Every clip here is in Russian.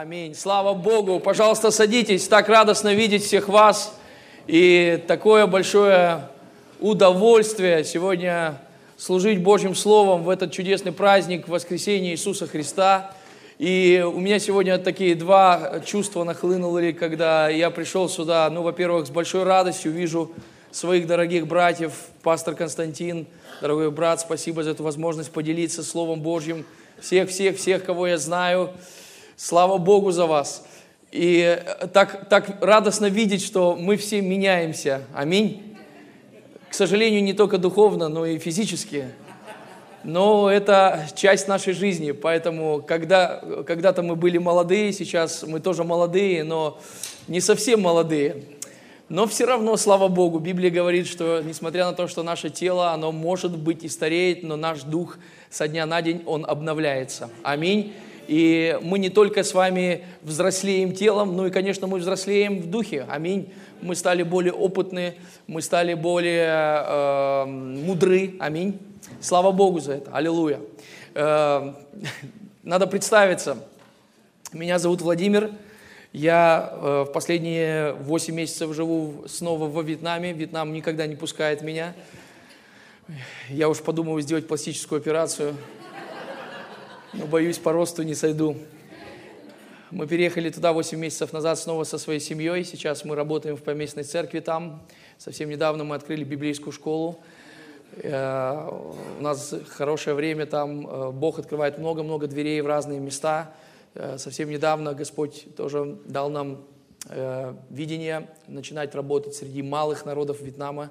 Аминь. Слава Богу. Пожалуйста, садитесь. Так радостно видеть всех вас. И такое большое удовольствие сегодня служить Божьим Словом в этот чудесный праздник воскресения Иисуса Христа. И у меня сегодня такие два чувства нахлынули, когда я пришел сюда. Ну, во-первых, с большой радостью вижу своих дорогих братьев, пастор Константин, дорогой брат, спасибо за эту возможность поделиться Словом Божьим. Всех, всех, всех, кого я знаю, слава Богу за вас. И так, так радостно видеть, что мы все меняемся. Аминь. К сожалению, не только духовно, но и физически. Но это часть нашей жизни, поэтому когда, когда-то мы были молодые, сейчас мы тоже молодые, но не совсем молодые. Но все равно, слава Богу, Библия говорит, что несмотря на то, что наше тело, оно может быть и стареет, но наш дух со дня на день, он обновляется. Аминь. И мы не только с вами взрослеем телом, но и, конечно, мы взрослеем в духе. Аминь. Мы стали более опытны, мы стали более э, мудры. Аминь. Слава Богу за это. Аллилуйя. Э, надо представиться. Меня зовут Владимир. Я э, в последние 8 месяцев живу снова во Вьетнаме. Вьетнам никогда не пускает меня. Я уж подумываю сделать пластическую операцию, но боюсь, по росту не сойду. Мы переехали туда 8 месяцев назад снова со своей семьей. Сейчас мы работаем в поместной церкви там. Совсем недавно мы открыли библейскую школу. Э, у нас хорошее время там. Э, Бог открывает много-много дверей в разные места – Э, совсем недавно Господь тоже дал нам видение начинать работать среди малых народов Вьетнама.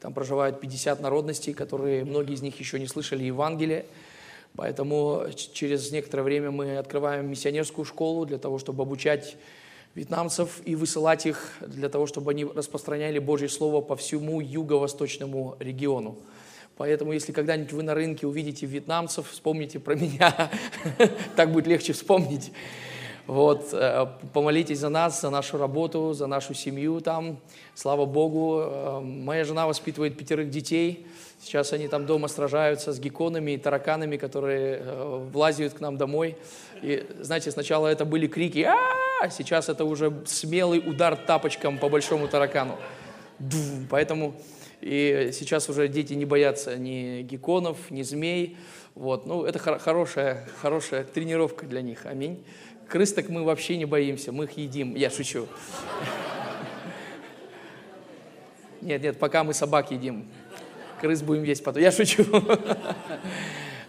Там проживают 50 народностей, которые многие из них еще не слышали Евангелия. Поэтому через некоторое время мы открываем миссионерскую школу для того, чтобы обучать вьетнамцев и высылать их для того, чтобы они распространяли Божье Слово по всему юго-восточному региону. Поэтому, если когда-нибудь вы на рынке увидите вьетнамцев, вспомните про меня. Так будет легче вспомнить. Вот, э, помолитесь за нас, за нашу работу, за нашу семью там. Слава Богу. Э, моя жена воспитывает пятерых детей. Сейчас они там дома сражаются с гекконами и тараканами, которые э, влазят к нам домой. И, знаете, сначала это были крики, а сейчас это уже смелый удар тапочком по большому таракану. Поэтому и сейчас уже дети не боятся ни гекконов, ни змей. Вот. Ну, это хор- хорошая, хорошая тренировка для них. Аминь. Крыс так мы вообще не боимся, мы их едим. Я шучу. Нет, нет, пока мы собак едим. Крыс будем есть потом. Я шучу.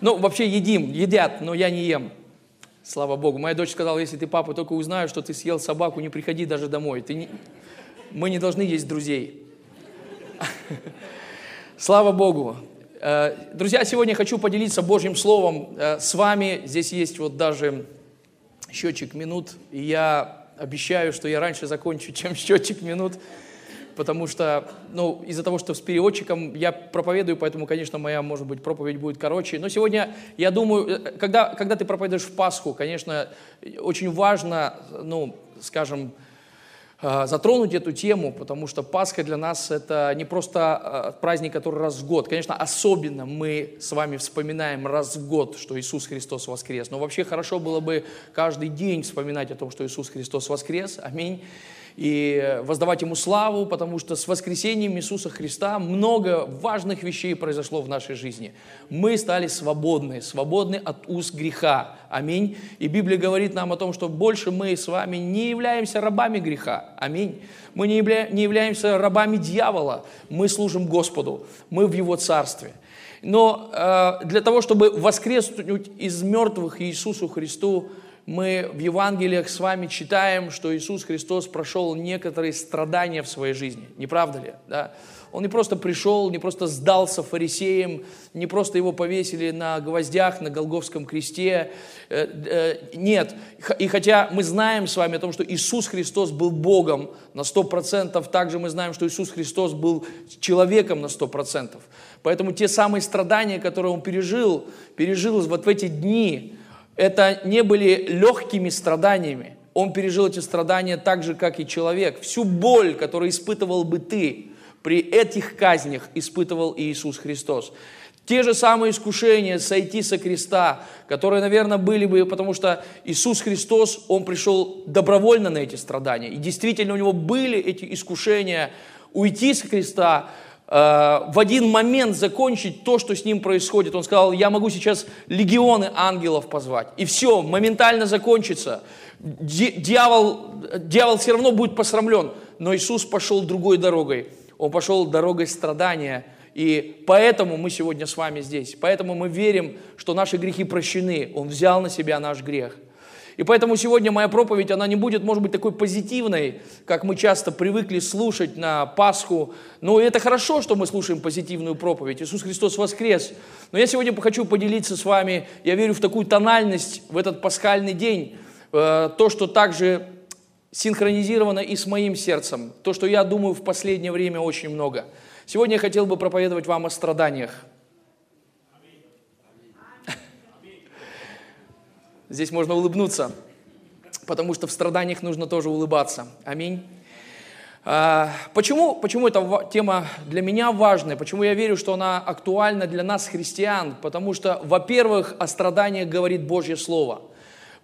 Ну, вообще едим, едят, но я не ем. Слава Богу. Моя дочь сказала, если ты, папа, только узнаешь, что ты съел собаку, не приходи даже домой. Ты не... Мы не должны есть друзей. Слава Богу. Э, друзья, сегодня хочу поделиться Божьим Словом э, с вами. Здесь есть вот даже счетчик минут, и я обещаю, что я раньше закончу, чем счетчик минут, потому что, ну, из-за того, что с переводчиком я проповедую, поэтому, конечно, моя, может быть, проповедь будет короче. Но сегодня, я думаю, э, когда, когда ты проповедуешь в Пасху, конечно, очень важно, ну, скажем, затронуть эту тему, потому что Пасха для нас это не просто э, праздник, который раз в год. Конечно, особенно мы с вами вспоминаем раз в год, что Иисус Христос воскрес. Но вообще хорошо было бы каждый день вспоминать о том, что Иисус Христос воскрес. Аминь и воздавать Ему славу, потому что с воскресением Иисуса Христа много важных вещей произошло в нашей жизни. Мы стали свободны, свободны от уз греха. Аминь. И Библия говорит нам о том, что больше мы с вами не являемся рабами греха. Аминь. Мы не, явля... не являемся рабами дьявола. Мы служим Господу. Мы в Его Царстве. Но э, для того, чтобы воскреснуть из мертвых Иисусу Христу, мы в Евангелиях с вами читаем, что Иисус Христос прошел некоторые страдания в своей жизни. Не правда ли? Да? Он не просто пришел, не просто сдался фарисеям, не просто его повесили на гвоздях, на Голговском кресте. Э, э, нет. И хотя мы знаем с вами о том, что Иисус Христос был Богом на 100%, также мы знаем, что Иисус Христос был человеком на 100%. Поэтому те самые страдания, которые Он пережил, пережил вот в эти дни, это не были легкими страданиями. Он пережил эти страдания так же, как и человек. Всю боль, которую испытывал бы ты, при этих казнях испытывал Иисус Христос. те же самые искушения сойти со креста, которые, наверное, были бы, потому что Иисус Христос, Он пришел добровольно на эти страдания. И действительно у Него были эти искушения уйти с креста, в один момент закончить то, что с Ним происходит. Он сказал, я могу сейчас легионы ангелов позвать. И все, моментально закончится. Дьявол, дьявол все равно будет посрамлен. Но Иисус пошел другой дорогой. Он пошел дорогой страдания – и поэтому мы сегодня с вами здесь. Поэтому мы верим, что наши грехи прощены. Он взял на себя наш грех. И поэтому сегодня моя проповедь, она не будет, может быть, такой позитивной, как мы часто привыкли слушать на Пасху. Но это хорошо, что мы слушаем позитивную проповедь. Иисус Христос воскрес. Но я сегодня хочу поделиться с вами, я верю в такую тональность в этот пасхальный день, э, то, что также синхронизировано и с моим сердцем, то, что я думаю в последнее время очень много – Сегодня я хотел бы проповедовать вам о страданиях. Здесь можно улыбнуться, потому что в страданиях нужно тоже улыбаться. Аминь. А, почему, почему эта тема для меня важная? Почему я верю, что она актуальна для нас, христиан? Потому что, во-первых, о страданиях говорит Божье Слово –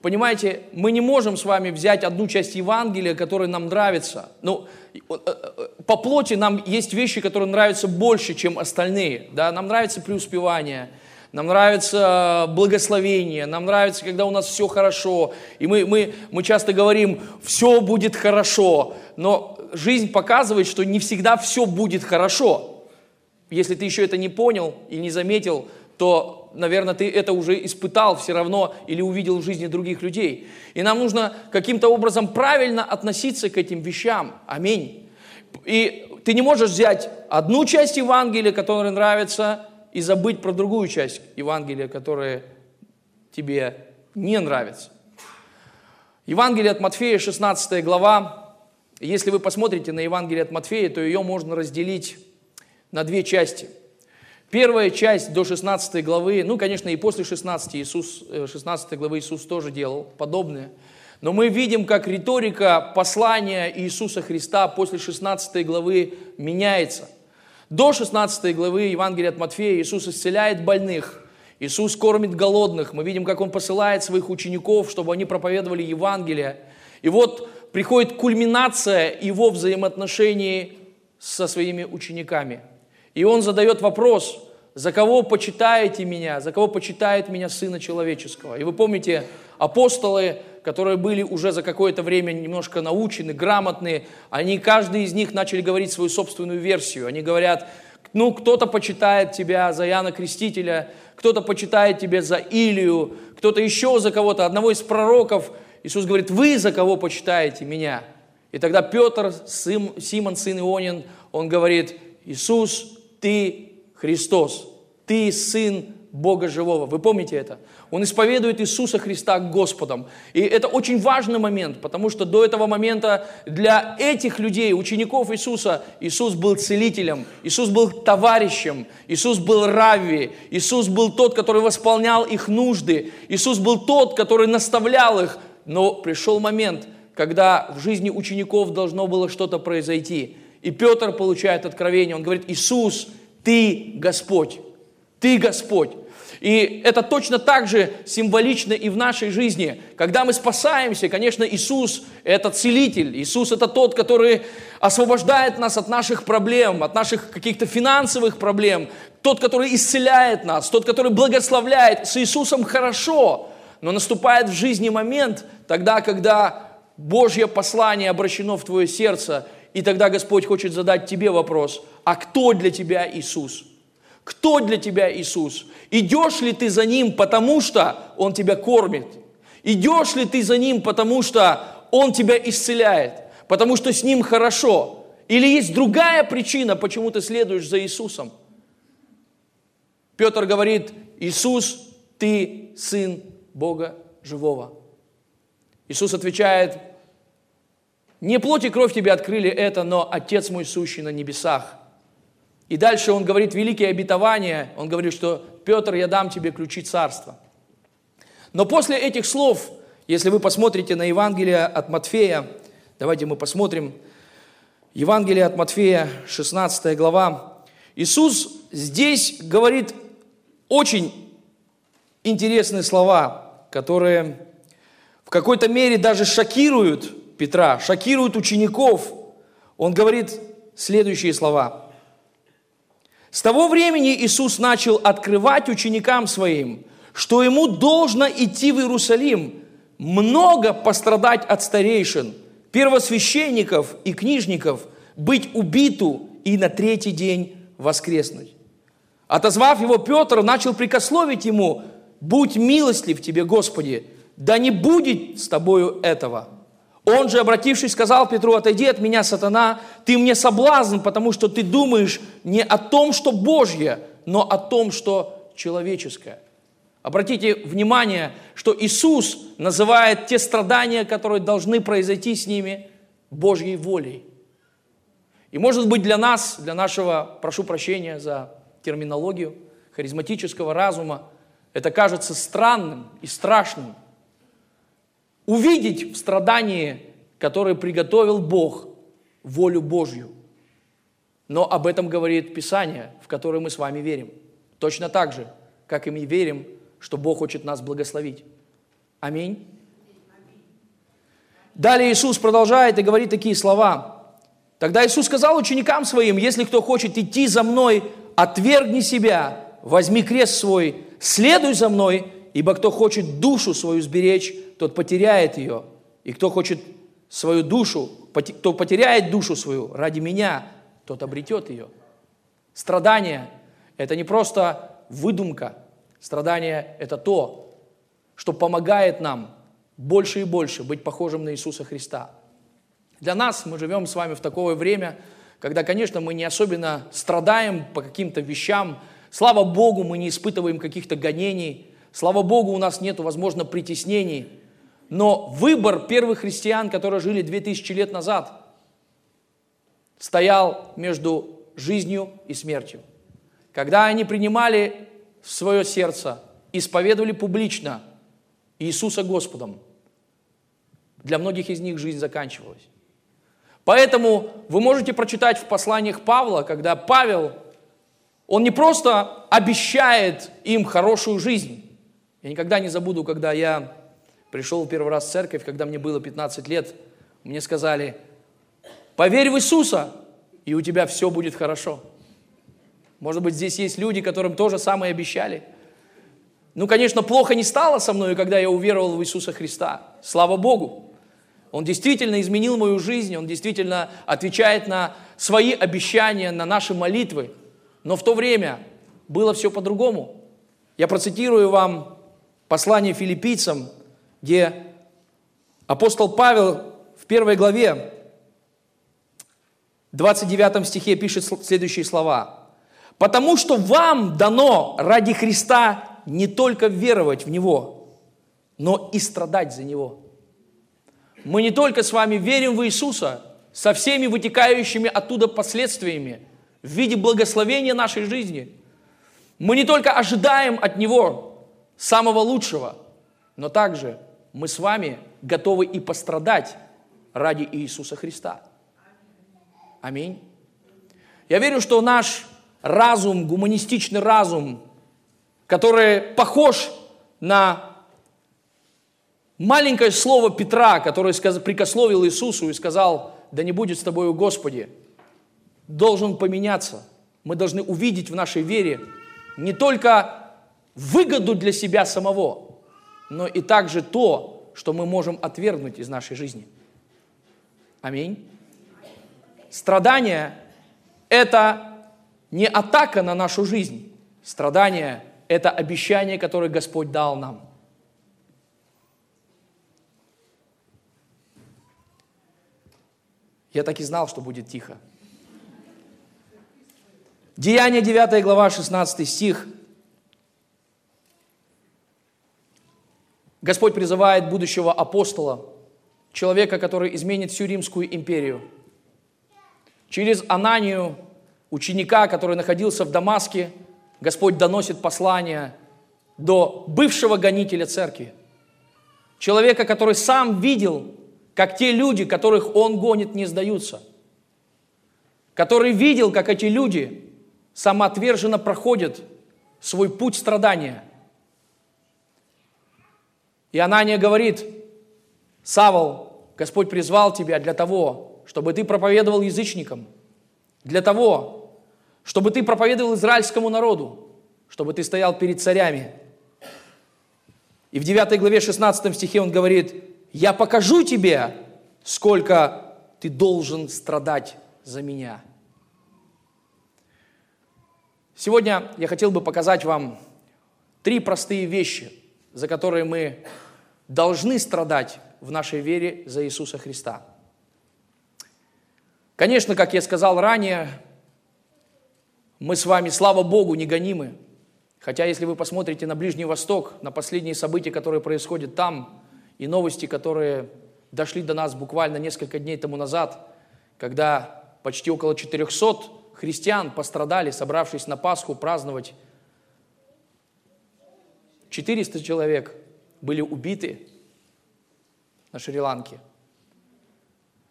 Понимаете, мы не можем с вами взять одну часть Евангелия, которая нам нравится. Ну, э, э, по плоти нам есть вещи, которые нравятся больше, чем остальные. Да? Нам нравится преуспевание, нам нравится благословение, нам нравится, когда у нас все хорошо. И мы, мы, мы часто говорим, все будет хорошо. Но жизнь показывает, что не всегда все будет хорошо. Если ты еще это не понял и не заметил, то, наверное, ты это уже испытал все равно или увидел в жизни других людей. И нам нужно каким-то образом правильно относиться к этим вещам. Аминь. И ты не можешь взять одну часть Евангелия, которая нравится, и забыть про другую часть Евангелия, которая тебе не нравится. Евангелие от Матфея, 16 глава. Если вы посмотрите на Евангелие от Матфея, то ее можно разделить на две части – Первая часть до 16 главы, ну, конечно, и после 16, Иисус, 16 э, главы Иисус тоже делал подобное. Но мы видим, как риторика послания Иисуса Христа после 16 главы меняется. До 16 главы Евангелия от Матфея Иисус исцеляет больных, Иисус кормит голодных. Мы видим, как Он посылает своих учеников, чтобы они проповедовали Евангелие. И вот приходит кульминация Его взаимоотношений со своими учениками – и он задает вопрос, за кого почитаете меня, за кого почитает меня Сына Человеческого. И вы помните, апостолы, которые были уже за какое-то время немножко научены, грамотные, они, каждый из них начали говорить свою собственную версию. Они говорят, ну, кто-то почитает тебя за Иоанна Крестителя, кто-то почитает тебя за Илию, кто-то еще за кого-то, одного из пророков. Иисус говорит, вы за кого почитаете меня? И тогда Петр, Симон, сын Ионин, он говорит, Иисус, ты Христос, ты Сын Бога Живого. Вы помните это? Он исповедует Иисуса Христа Господом. И это очень важный момент, потому что до этого момента для этих людей, учеников Иисуса, Иисус был целителем, Иисус был товарищем, Иисус был равви, Иисус был тот, который восполнял их нужды, Иисус был тот, который наставлял их. Но пришел момент, когда в жизни учеников должно было что-то произойти – и Петр получает откровение, он говорит, Иисус, ты Господь, ты Господь. И это точно так же символично и в нашей жизни. Когда мы спасаемся, конечно, Иисус – это целитель. Иисус – это тот, который освобождает нас от наших проблем, от наших каких-то финансовых проблем. Тот, который исцеляет нас, тот, который благословляет. С Иисусом хорошо, но наступает в жизни момент, тогда, когда Божье послание обращено в твое сердце, и тогда Господь хочет задать тебе вопрос, а кто для тебя Иисус? Кто для тебя Иисус? Идешь ли ты за Ним, потому что Он тебя кормит? Идешь ли ты за Ним, потому что Он тебя исцеляет? Потому что с Ним хорошо? Или есть другая причина, почему ты следуешь за Иисусом? Петр говорит, Иисус, ты Сын Бога Живого. Иисус отвечает, не плоть и кровь тебе открыли это, но Отец мой сущий на небесах. И дальше он говорит великие обетования. Он говорит, что Петр, я дам тебе ключи царства. Но после этих слов, если вы посмотрите на Евангелие от Матфея, давайте мы посмотрим, Евангелие от Матфея, 16 глава, Иисус здесь говорит очень интересные слова, которые в какой-то мере даже шокируют Петра, шокируют учеников. Он говорит следующие слова. С того времени Иисус начал открывать ученикам своим, что ему должно идти в Иерусалим, много пострадать от старейшин, первосвященников и книжников, быть убиту и на третий день воскреснуть. Отозвав его, Петр начал прикословить ему, «Будь милостлив тебе, Господи, да не будет с тобою этого». Он же, обратившись, сказал Петру, «Отойди от меня, сатана, ты мне соблазн, потому что ты думаешь не о том, что Божье, но о том, что человеческое». Обратите внимание, что Иисус называет те страдания, которые должны произойти с ними, Божьей волей. И может быть для нас, для нашего, прошу прощения за терминологию, харизматического разума, это кажется странным и страшным. Увидеть в страдании, которое приготовил Бог, волю Божью. Но об этом говорит Писание, в которое мы с вами верим. Точно так же, как и мы верим, что Бог хочет нас благословить. Аминь. Далее Иисус продолжает и говорит такие слова. Тогда Иисус сказал ученикам своим, если кто хочет идти за мной, отвергни себя, возьми крест свой, следуй за мной, ибо кто хочет душу свою сберечь, тот потеряет ее. И кто хочет свою душу, кто потеряет душу свою ради меня, тот обретет ее. Страдание – это не просто выдумка. Страдание – это то, что помогает нам больше и больше быть похожим на Иисуса Христа. Для нас мы живем с вами в такое время – когда, конечно, мы не особенно страдаем по каким-то вещам. Слава Богу, мы не испытываем каких-то гонений. Слава Богу, у нас нет, возможно, притеснений. Но выбор первых христиан, которые жили 2000 лет назад, стоял между жизнью и смертью. Когда они принимали в свое сердце, исповедовали публично Иисуса Господом, для многих из них жизнь заканчивалась. Поэтому вы можете прочитать в посланиях Павла, когда Павел, он не просто обещает им хорошую жизнь. Я никогда не забуду, когда я пришел первый раз в церковь, когда мне было 15 лет, мне сказали, поверь в Иисуса, и у тебя все будет хорошо. Может быть, здесь есть люди, которым тоже самое обещали. Ну, конечно, плохо не стало со мной, когда я уверовал в Иисуса Христа. Слава Богу. Он действительно изменил мою жизнь, Он действительно отвечает на свои обещания, на наши молитвы. Но в то время было все по-другому. Я процитирую вам послание филиппийцам, где апостол Павел в первой главе, 29 стихе пишет следующие слова. «Потому что вам дано ради Христа не только веровать в Него, но и страдать за Него» мы не только с вами верим в Иисуса со всеми вытекающими оттуда последствиями в виде благословения нашей жизни. Мы не только ожидаем от Него самого лучшего, но также мы с вами готовы и пострадать ради Иисуса Христа. Аминь. Я верю, что наш разум, гуманистичный разум, который похож на Маленькое слово Петра, который прикословил Иисусу и сказал, да не будет с тобою Господи, должен поменяться. Мы должны увидеть в нашей вере не только выгоду для себя самого, но и также то, что мы можем отвергнуть из нашей жизни. Аминь. Страдание – это не атака на нашу жизнь. Страдание – это обещание, которое Господь дал нам. Я так и знал, что будет тихо. Деяние 9 глава, 16 стих. Господь призывает будущего апостола, человека, который изменит всю Римскую империю. Через Ананию, ученика, который находился в Дамаске, Господь доносит послание до бывшего гонителя церкви. Человека, который сам видел как те люди, которых он гонит, не сдаются. Который видел, как эти люди самоотверженно проходят свой путь страдания. И Анания говорит, Савол, Господь призвал тебя для того, чтобы ты проповедовал язычникам, для того, чтобы ты проповедовал израильскому народу, чтобы ты стоял перед царями. И в 9 главе 16 стихе он говорит, «Я покажу тебе, сколько ты должен страдать за меня». Сегодня я хотел бы показать вам три простые вещи, за которые мы должны страдать в нашей вере за Иисуса Христа. Конечно, как я сказал ранее, мы с вами, слава Богу, не гонимы. Хотя, если вы посмотрите на Ближний Восток, на последние события, которые происходят там, и новости, которые дошли до нас буквально несколько дней тому назад, когда почти около 400 христиан пострадали, собравшись на Пасху праздновать. 400 человек были убиты на Шри-Ланке.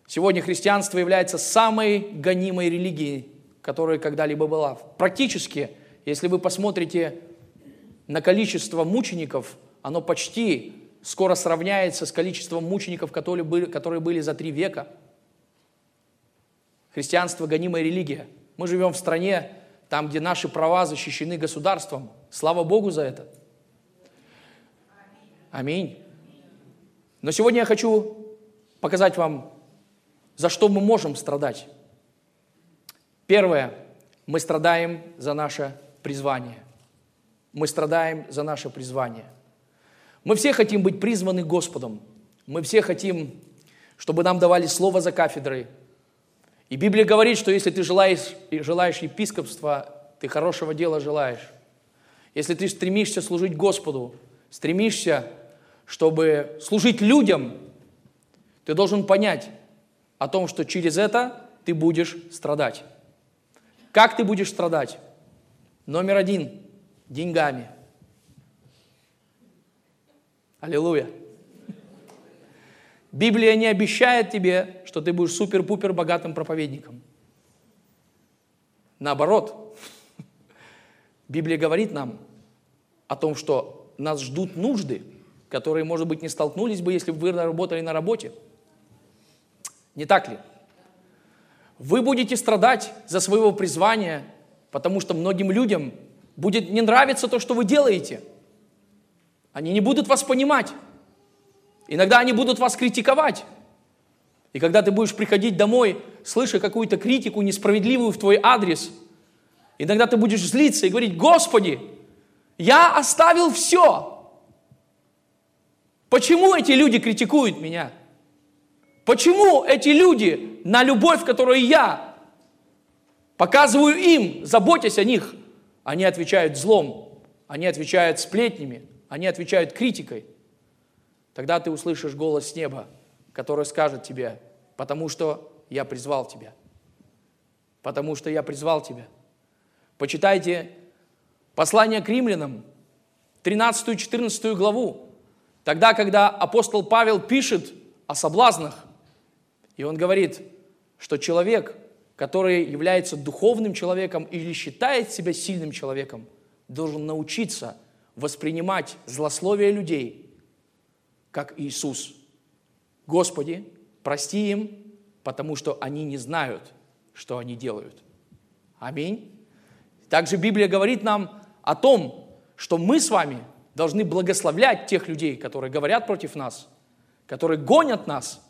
Сегодня христианство является самой гонимой религией, которая когда-либо была. Практически, если вы посмотрите на количество мучеников, оно почти скоро сравняется с количеством мучеников, которые были, которые были за три века. Христианство – гонимая религия – мы живем в стране, там, где наши права защищены государством. Слава Богу за это. Аминь. Но сегодня я хочу показать вам, за что мы можем страдать. Первое. Мы страдаем за наше призвание. Мы страдаем за наше призвание. Мы все хотим быть призваны Господом. Мы все хотим, чтобы нам давали слово за кафедрой, и Библия говорит, что если ты желаешь, желаешь епископства, ты хорошего дела желаешь. Если ты стремишься служить Господу, стремишься, чтобы служить людям, ты должен понять о том, что через это ты будешь страдать. Как ты будешь страдать? Номер один – деньгами. Аллилуйя. Библия не обещает тебе, что ты будешь супер-пупер богатым проповедником. Наоборот, Библия говорит нам о том, что нас ждут нужды, которые, может быть, не столкнулись бы, если бы вы работали на работе. Не так ли? Вы будете страдать за своего призвания, потому что многим людям будет не нравиться то, что вы делаете. Они не будут вас понимать. Иногда они будут вас критиковать. И когда ты будешь приходить домой, слыша какую-то критику несправедливую в твой адрес, иногда ты будешь злиться и говорить, Господи, я оставил все. Почему эти люди критикуют меня? Почему эти люди на любовь, которую я показываю им, заботясь о них, они отвечают злом, они отвечают сплетнями, они отвечают критикой – Тогда ты услышишь голос с неба, который скажет тебе, потому что я призвал тебя. Потому что я призвал тебя. Почитайте послание к римлянам, 13-14 главу. Тогда, когда апостол Павел пишет о соблазнах, и он говорит, что человек, который является духовным человеком или считает себя сильным человеком, должен научиться воспринимать злословие людей – как Иисус. Господи, прости им, потому что они не знают, что они делают. Аминь. Также Библия говорит нам о том, что мы с вами должны благословлять тех людей, которые говорят против нас, которые гонят нас,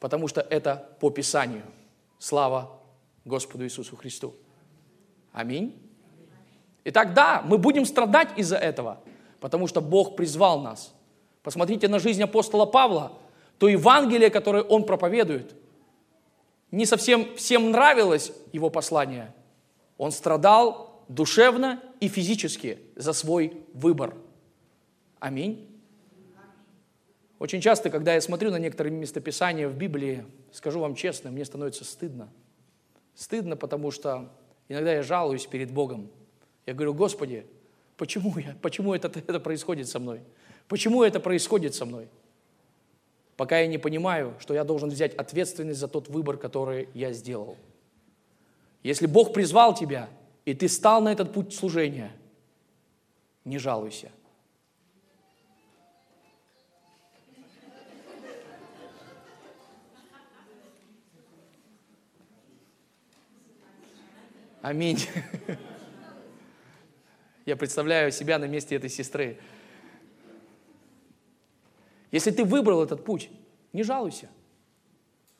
потому что это по Писанию. Слава Господу Иисусу Христу. Аминь. Итак, да, мы будем страдать из-за этого, потому что Бог призвал нас – Посмотрите на жизнь апостола Павла, то Евангелие, которое он проповедует. Не совсем всем нравилось его послание. Он страдал душевно и физически за свой выбор. Аминь. Очень часто, когда я смотрю на некоторые местописания в Библии, скажу вам честно, мне становится стыдно. Стыдно, потому что иногда я жалуюсь перед Богом. Я говорю, Господи, почему, я, почему это, это происходит со мной? Почему это происходит со мной? Пока я не понимаю, что я должен взять ответственность за тот выбор, который я сделал. Если Бог призвал тебя, и ты стал на этот путь служения, не жалуйся. Аминь. Я представляю себя на месте этой сестры. Если ты выбрал этот путь, не жалуйся.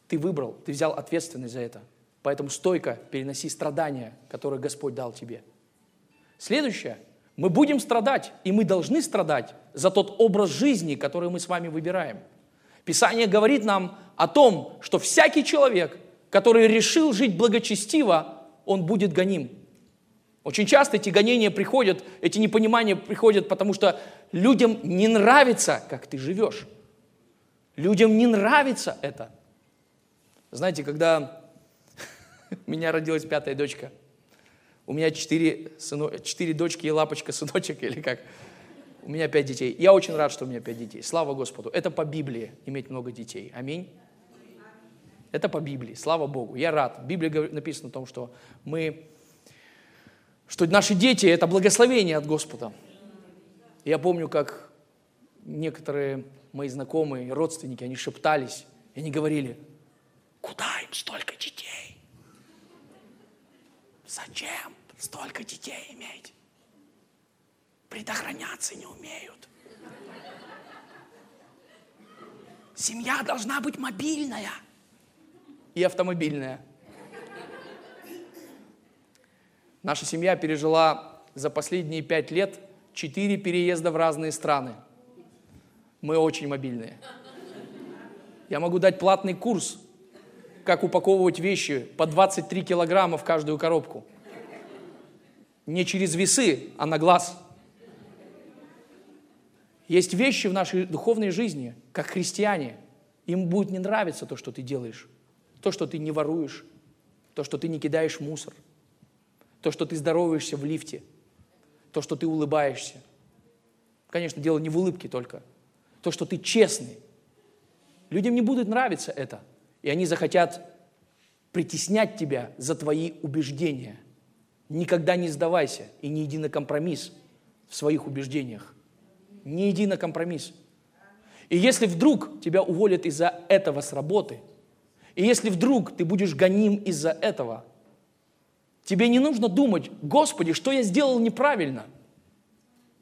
Ты выбрал, ты взял ответственность за это. Поэтому стойко переноси страдания, которые Господь дал тебе. Следующее. Мы будем страдать, и мы должны страдать за тот образ жизни, который мы с вами выбираем. Писание говорит нам о том, что всякий человек, который решил жить благочестиво, он будет гоним. Очень часто эти гонения приходят, эти непонимания приходят, потому что людям не нравится, как ты живешь. Людям не нравится это. Знаете, когда у меня родилась пятая дочка, у меня четыре, сыно, четыре дочки и лапочка, сыночек, или как? У меня пять детей. Я очень рад, что у меня пять детей. Слава Господу. Это по Библии, иметь много детей. Аминь. Это по Библии. Слава Богу. Я рад. В Библии написано о том, что мы что наши дети – это благословение от Господа. Я помню, как некоторые мои знакомые, родственники, они шептались, и они говорили, куда им столько детей? Зачем столько детей иметь? Предохраняться не умеют. Семья должна быть мобильная и автомобильная. Наша семья пережила за последние пять лет четыре переезда в разные страны. Мы очень мобильные. Я могу дать платный курс, как упаковывать вещи по 23 килограмма в каждую коробку. Не через весы, а на глаз. Есть вещи в нашей духовной жизни, как христиане. Им будет не нравиться то, что ты делаешь. То, что ты не воруешь. То, что ты не кидаешь мусор – то, что ты здороваешься в лифте, то, что ты улыбаешься. Конечно, дело не в улыбке только. То, что ты честный. Людям не будет нравиться это. И они захотят притеснять тебя за твои убеждения. Никогда не сдавайся и не иди на компромисс в своих убеждениях. Не иди на компромисс. И если вдруг тебя уволят из-за этого с работы, и если вдруг ты будешь гоним из-за этого – Тебе не нужно думать, Господи, что я сделал неправильно.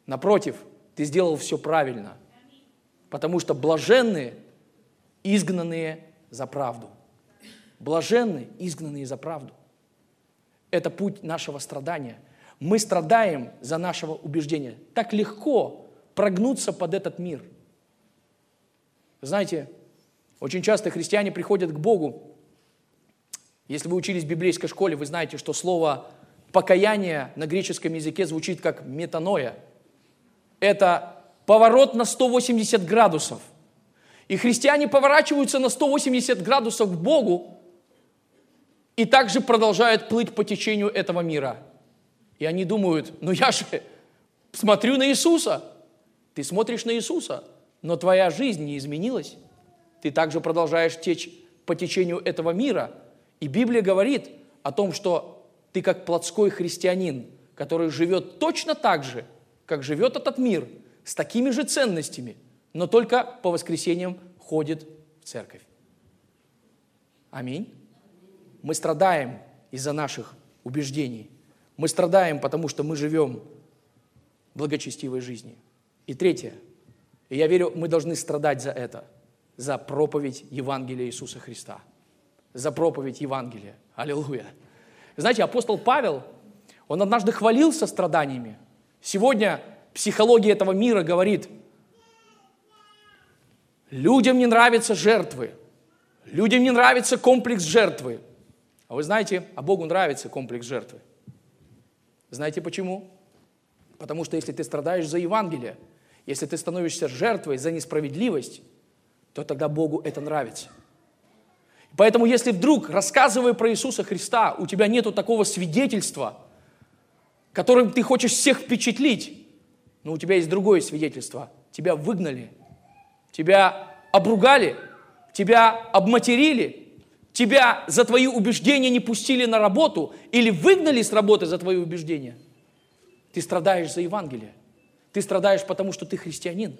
Напротив, ты сделал все правильно. Потому что блаженные, изгнанные за правду. Блаженные, изгнанные за правду. Это путь нашего страдания. Мы страдаем за нашего убеждения. Так легко прогнуться под этот мир. Знаете, очень часто христиане приходят к Богу если вы учились в библейской школе, вы знаете, что слово покаяние на греческом языке звучит как метаноя. Это поворот на 180 градусов. И христиане поворачиваются на 180 градусов к Богу и также продолжают плыть по течению этого мира. И они думают, ну я же смотрю на Иисуса. Ты смотришь на Иисуса, но твоя жизнь не изменилась. Ты также продолжаешь течь по течению этого мира – и Библия говорит о том, что ты как плотской христианин, который живет точно так же, как живет этот мир, с такими же ценностями, но только по воскресеньям ходит в церковь. Аминь. Мы страдаем из-за наших убеждений. Мы страдаем, потому что мы живем благочестивой жизнью. И третье, и я верю, мы должны страдать за это, за проповедь Евангелия Иисуса Христа – за проповедь Евангелия. Аллилуйя. Знаете, апостол Павел, он однажды хвалился страданиями. Сегодня психология этого мира говорит, людям не нравятся жертвы, людям не нравится комплекс жертвы. А вы знаете, а Богу нравится комплекс жертвы. Знаете почему? Потому что если ты страдаешь за Евангелие, если ты становишься жертвой за несправедливость, то тогда Богу это нравится. Поэтому, если вдруг, рассказывая про Иисуса Христа, у тебя нету такого свидетельства, которым ты хочешь всех впечатлить, но у тебя есть другое свидетельство. Тебя выгнали, тебя обругали, тебя обматерили, тебя за твои убеждения не пустили на работу или выгнали с работы за твои убеждения. Ты страдаешь за Евангелие. Ты страдаешь, потому что ты христианин.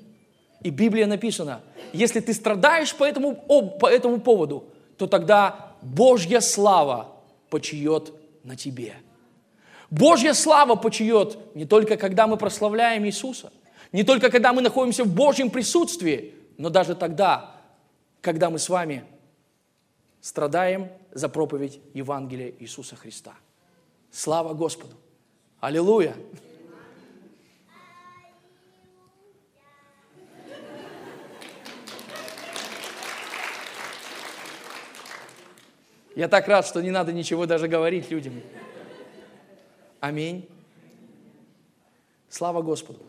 И Библия написана, если ты страдаешь по этому, по этому поводу, то тогда Божья слава почиет на тебе. Божья слава почиет не только когда мы прославляем Иисуса, не только когда мы находимся в Божьем присутствии, но даже тогда, когда мы с вами страдаем за проповедь Евангелия Иисуса Христа. Слава Господу! Аллилуйя! Я так рад, что не надо ничего даже говорить людям. Аминь. Слава Господу.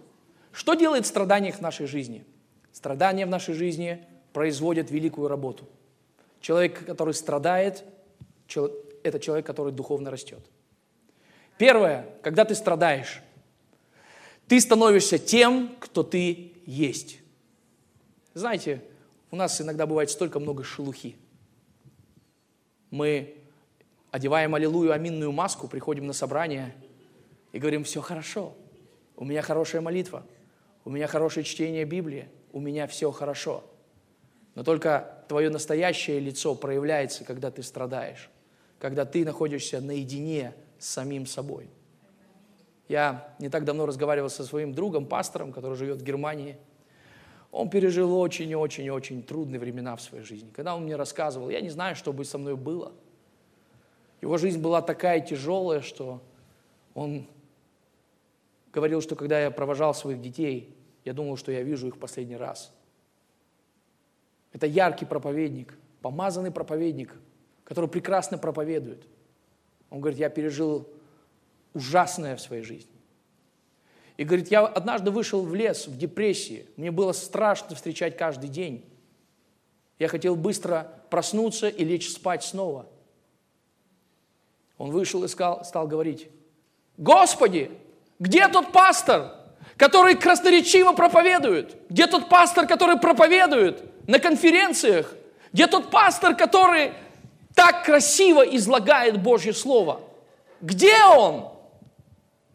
Что делает страдание в нашей жизни? Страдания в нашей жизни производят великую работу. Человек, который страдает, это человек, который духовно растет. Первое, когда ты страдаешь, ты становишься тем, кто ты есть. Знаете, у нас иногда бывает столько много шелухи – мы одеваем аллилуйю, аминную маску, приходим на собрание и говорим, все хорошо, у меня хорошая молитва, у меня хорошее чтение Библии, у меня все хорошо. Но только твое настоящее лицо проявляется, когда ты страдаешь, когда ты находишься наедине с самим собой. Я не так давно разговаривал со своим другом, пастором, который живет в Германии – он пережил очень-очень-очень трудные времена в своей жизни. Когда он мне рассказывал, я не знаю, что бы со мной было. Его жизнь была такая тяжелая, что он говорил, что когда я провожал своих детей, я думал, что я вижу их в последний раз. Это яркий проповедник, помазанный проповедник, который прекрасно проповедует. Он говорит, я пережил ужасное в своей жизни. И говорит, я однажды вышел в лес в депрессии. Мне было страшно встречать каждый день. Я хотел быстро проснуться и лечь спать снова. Он вышел и сказал, стал говорить, Господи, где тот пастор, который красноречиво проповедует? Где тот пастор, который проповедует на конференциях? Где тот пастор, который так красиво излагает Божье Слово? Где он?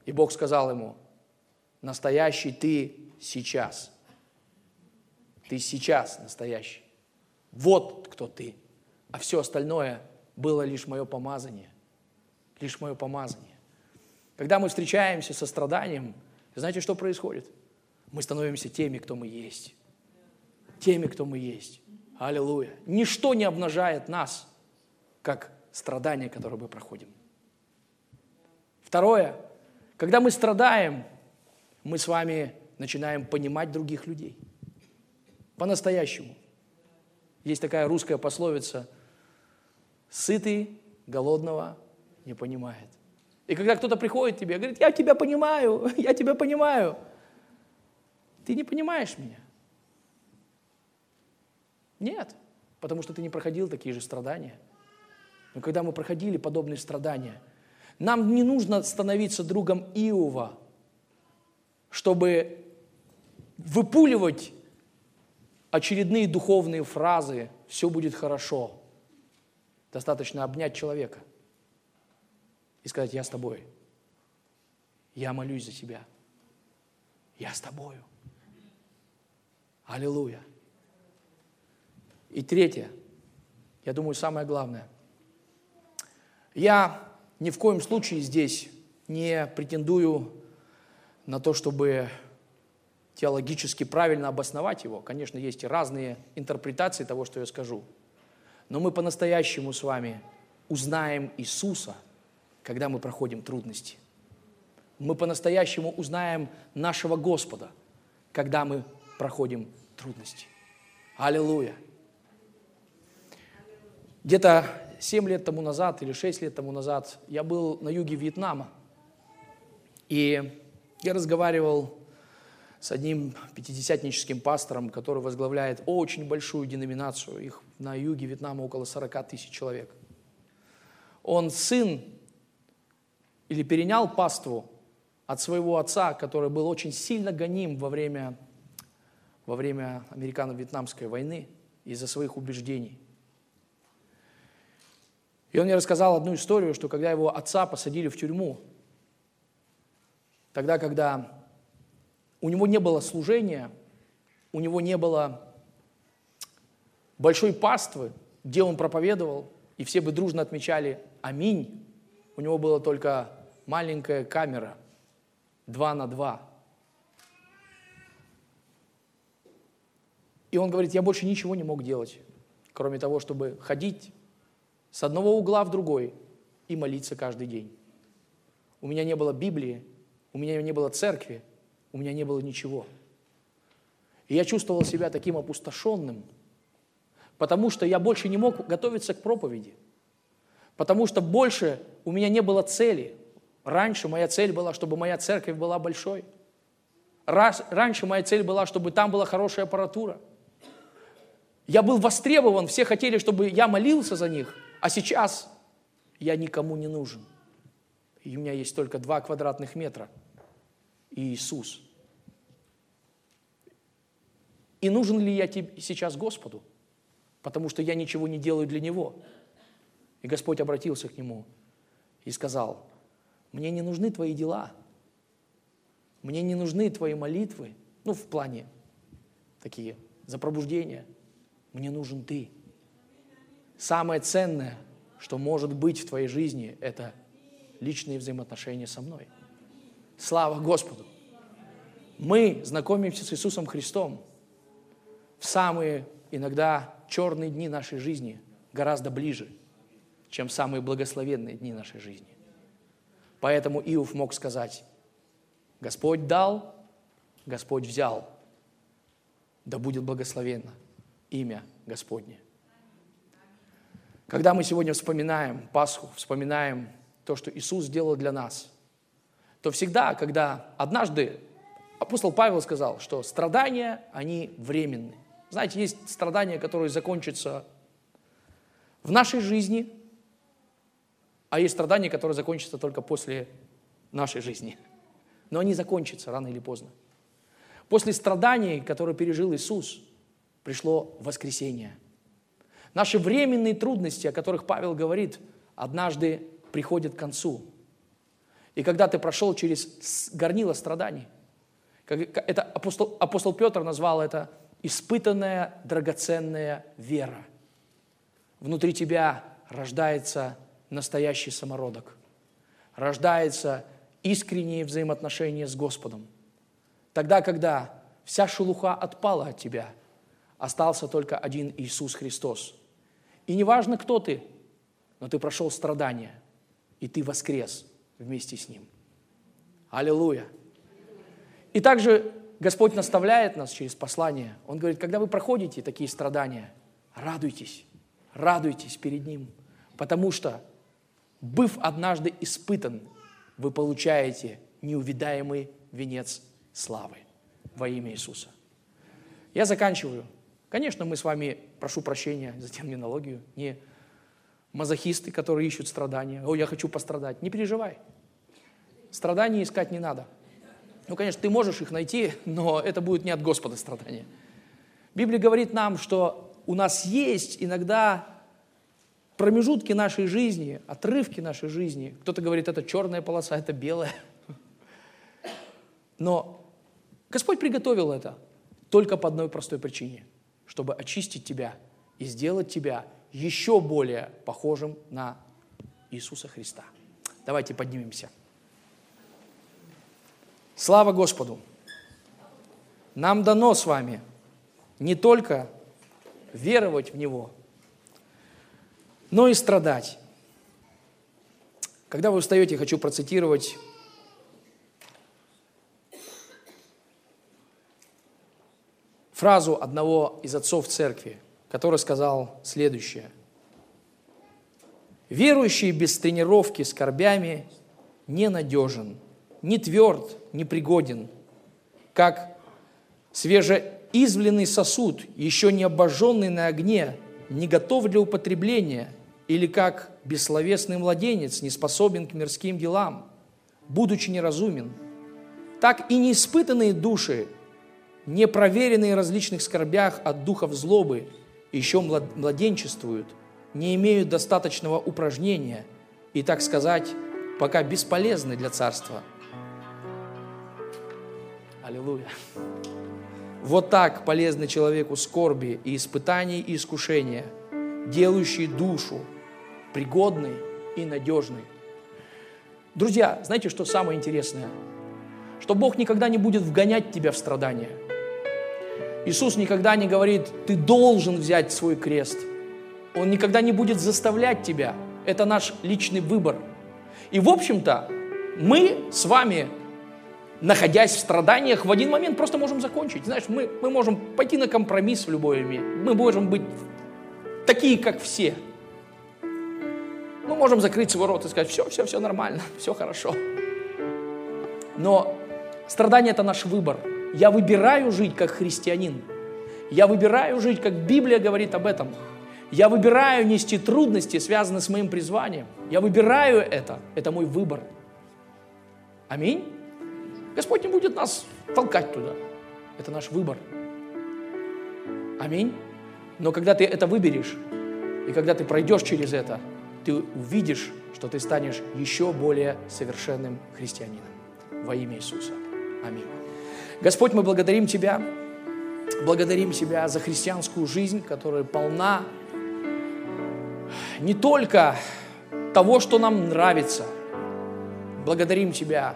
И Бог сказал ему, настоящий ты сейчас. Ты сейчас настоящий. Вот кто ты. А все остальное было лишь мое помазание. Лишь мое помазание. Когда мы встречаемся со страданием, знаете, что происходит? Мы становимся теми, кто мы есть. Теми, кто мы есть. Аллилуйя. Ничто не обнажает нас, как страдания, которые мы проходим. Второе. Когда мы страдаем, мы с вами начинаем понимать других людей. По-настоящему. Есть такая русская пословица «Сытый голодного не понимает». И когда кто-то приходит к тебе и говорит, я тебя понимаю, я тебя понимаю, ты не понимаешь меня. Нет, потому что ты не проходил такие же страдания. Но когда мы проходили подобные страдания, нам не нужно становиться другом Иова – чтобы выпуливать очередные духовные фразы «все будет хорошо». Достаточно обнять человека и сказать «я с тобой». Я молюсь за тебя. Я с тобою. Аллилуйя. И третье, я думаю, самое главное. Я ни в коем случае здесь не претендую на то, чтобы теологически правильно обосновать его. Конечно, есть разные интерпретации того, что я скажу. Но мы по-настоящему с вами узнаем Иисуса, когда мы проходим трудности. Мы по-настоящему узнаем нашего Господа, когда мы проходим трудности. Аллилуйя! Где-то 7 лет тому назад или 6 лет тому назад я был на юге Вьетнама. И я разговаривал с одним пятидесятническим пастором, который возглавляет очень большую деноминацию. Их на юге Вьетнама около 40 тысяч человек. Он сын или перенял паству от своего отца, который был очень сильно гоним во время, во время американо-вьетнамской войны из-за своих убеждений. И он мне рассказал одну историю, что когда его отца посадили в тюрьму, Тогда, когда у него не было служения, у него не было большой паствы, где он проповедовал, и все бы дружно отмечали «Аминь». У него была только маленькая камера, два на два. И он говорит, я больше ничего не мог делать, кроме того, чтобы ходить с одного угла в другой и молиться каждый день. У меня не было Библии, у меня не было церкви, у меня не было ничего. И я чувствовал себя таким опустошенным, потому что я больше не мог готовиться к проповеди, потому что больше у меня не было цели. Раньше моя цель была, чтобы моя церковь была большой. Раньше моя цель была, чтобы там была хорошая аппаратура. Я был востребован, все хотели, чтобы я молился за них, а сейчас я никому не нужен. И у меня есть только два квадратных метра и Иисус. И нужен ли я тебе сейчас Господу? Потому что я ничего не делаю для Него. И Господь обратился к нему и сказал, мне не нужны твои дела, мне не нужны твои молитвы, ну, в плане такие, за пробуждение. Мне нужен ты. Самое ценное, что может быть в твоей жизни, это личные взаимоотношения со мной. Слава Господу! Мы знакомимся с Иисусом Христом в самые иногда черные дни нашей жизни гораздо ближе, чем самые благословенные дни нашей жизни. Поэтому Иов мог сказать, Господь дал, Господь взял, да будет благословенно имя Господне. Когда мы сегодня вспоминаем Пасху, вспоминаем то, что Иисус сделал для нас, то всегда, когда однажды апостол Павел сказал, что страдания, они временны. Знаете, есть страдания, которые закончатся в нашей жизни, а есть страдания, которые закончатся только после нашей жизни. Но они закончатся рано или поздно. После страданий, которые пережил Иисус, пришло воскресение. Наши временные трудности, о которых Павел говорит, однажды приходят к концу. И когда ты прошел через горнило страданий, это апостол, апостол Петр назвал это испытанная драгоценная вера. Внутри тебя рождается настоящий самородок. Рождается искренние взаимоотношения с Господом. Тогда, когда вся шелуха отпала от тебя, остался только один Иисус Христос. И неважно, кто ты, но ты прошел страдания, и ты воскрес вместе с Ним. Аллилуйя! И также Господь наставляет нас через послание. Он говорит, когда вы проходите такие страдания, радуйтесь, радуйтесь перед Ним, потому что, быв однажды испытан, вы получаете неувидаемый венец славы во имя Иисуса. Я заканчиваю. Конечно, мы с вами, прошу прощения за терминологию, не мазохисты, которые ищут страдания. О, я хочу пострадать. Не переживай. Страдания искать не надо. Ну, конечно, ты можешь их найти, но это будет не от Господа страдания. Библия говорит нам, что у нас есть иногда промежутки нашей жизни, отрывки нашей жизни. Кто-то говорит, это черная полоса, это белая. Но Господь приготовил это только по одной простой причине, чтобы очистить тебя и сделать тебя еще более похожим на Иисуса Христа. Давайте поднимемся. Слава Господу! Нам дано с вами не только веровать в Него, но и страдать. Когда вы встаете, хочу процитировать фразу одного из отцов церкви, который сказал следующее. «Верующий без тренировки скорбями ненадежен, не тверд, не пригоден, как свежеизвленный сосуд, еще не обожженный на огне, не готов для употребления, или как бессловесный младенец, не способен к мирским делам, будучи неразумен. Так и неиспытанные души, не проверенные в различных скорбях от духов злобы, еще младенчествуют, не имеют достаточного упражнения и, так сказать, пока бесполезны для царства – Аллилуйя. Вот так полезны человеку скорби и испытаний и искушения, делающие душу пригодной и надежной. Друзья, знаете, что самое интересное? Что Бог никогда не будет вгонять тебя в страдания. Иисус никогда не говорит, ты должен взять свой крест. Он никогда не будет заставлять тебя. Это наш личный выбор. И, в общем-то, мы с вами находясь в страданиях, в один момент просто можем закончить. Знаешь, мы, мы можем пойти на компромисс в любой мире. Мы можем быть такие, как все. Мы можем закрыть свой рот и сказать, все, все, все нормально, все хорошо. Но страдание – это наш выбор. Я выбираю жить как христианин. Я выбираю жить, как Библия говорит об этом. Я выбираю нести трудности, связанные с моим призванием. Я выбираю это. Это мой выбор. Аминь. Господь не будет нас толкать туда. Это наш выбор. Аминь. Но когда ты это выберешь, и когда ты пройдешь через это, ты увидишь, что ты станешь еще более совершенным христианином во имя Иисуса. Аминь. Господь, мы благодарим Тебя, благодарим Тебя за христианскую жизнь, которая полна не только того, что нам нравится. Благодарим Тебя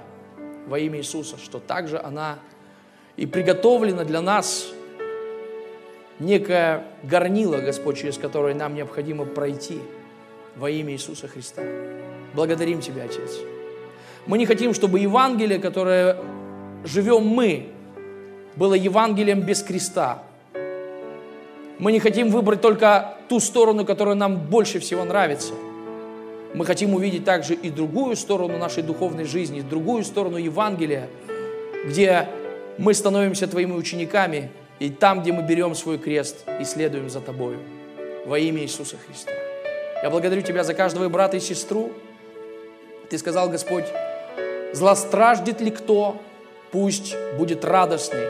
во имя Иисуса, что также она и приготовлена для нас некая горнила, Господь, через которое нам необходимо пройти во имя Иисуса Христа. Благодарим Тебя, Отец. Мы не хотим, чтобы Евангелие, которое живем мы, было Евангелием без креста. Мы не хотим выбрать только ту сторону, которая нам больше всего нравится – мы хотим увидеть также и другую сторону нашей духовной жизни, другую сторону Евангелия, где мы становимся Твоими учениками, и там, где мы берем свой крест и следуем за Тобою. Во имя Иисуса Христа. Я благодарю Тебя за каждого брата и сестру. Ты сказал, Господь, злостраждет ли кто, пусть будет радостный.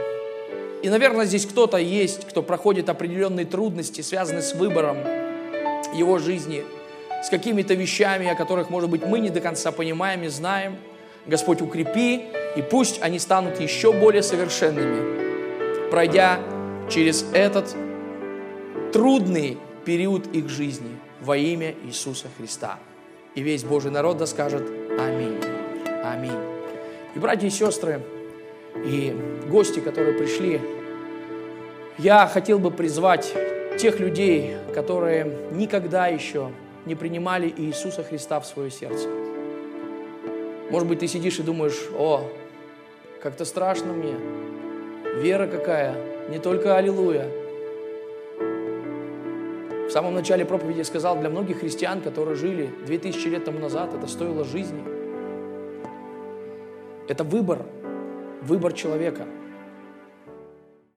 И, наверное, здесь кто-то есть, кто проходит определенные трудности, связанные с выбором его жизни – с какими-то вещами, о которых, может быть, мы не до конца понимаем и знаем. Господь, укрепи, и пусть они станут еще более совершенными, пройдя через этот трудный период их жизни во имя Иисуса Христа. И весь Божий народ да скажет Аминь. Аминь. И братья и сестры, и гости, которые пришли, я хотел бы призвать тех людей, которые никогда еще не принимали Иисуса Христа в свое сердце. Может быть, ты сидишь и думаешь, о, как-то страшно мне, вера какая, не только аллилуйя. В самом начале проповеди я сказал, для многих христиан, которые жили 2000 лет тому назад, это стоило жизни. Это выбор, выбор человека –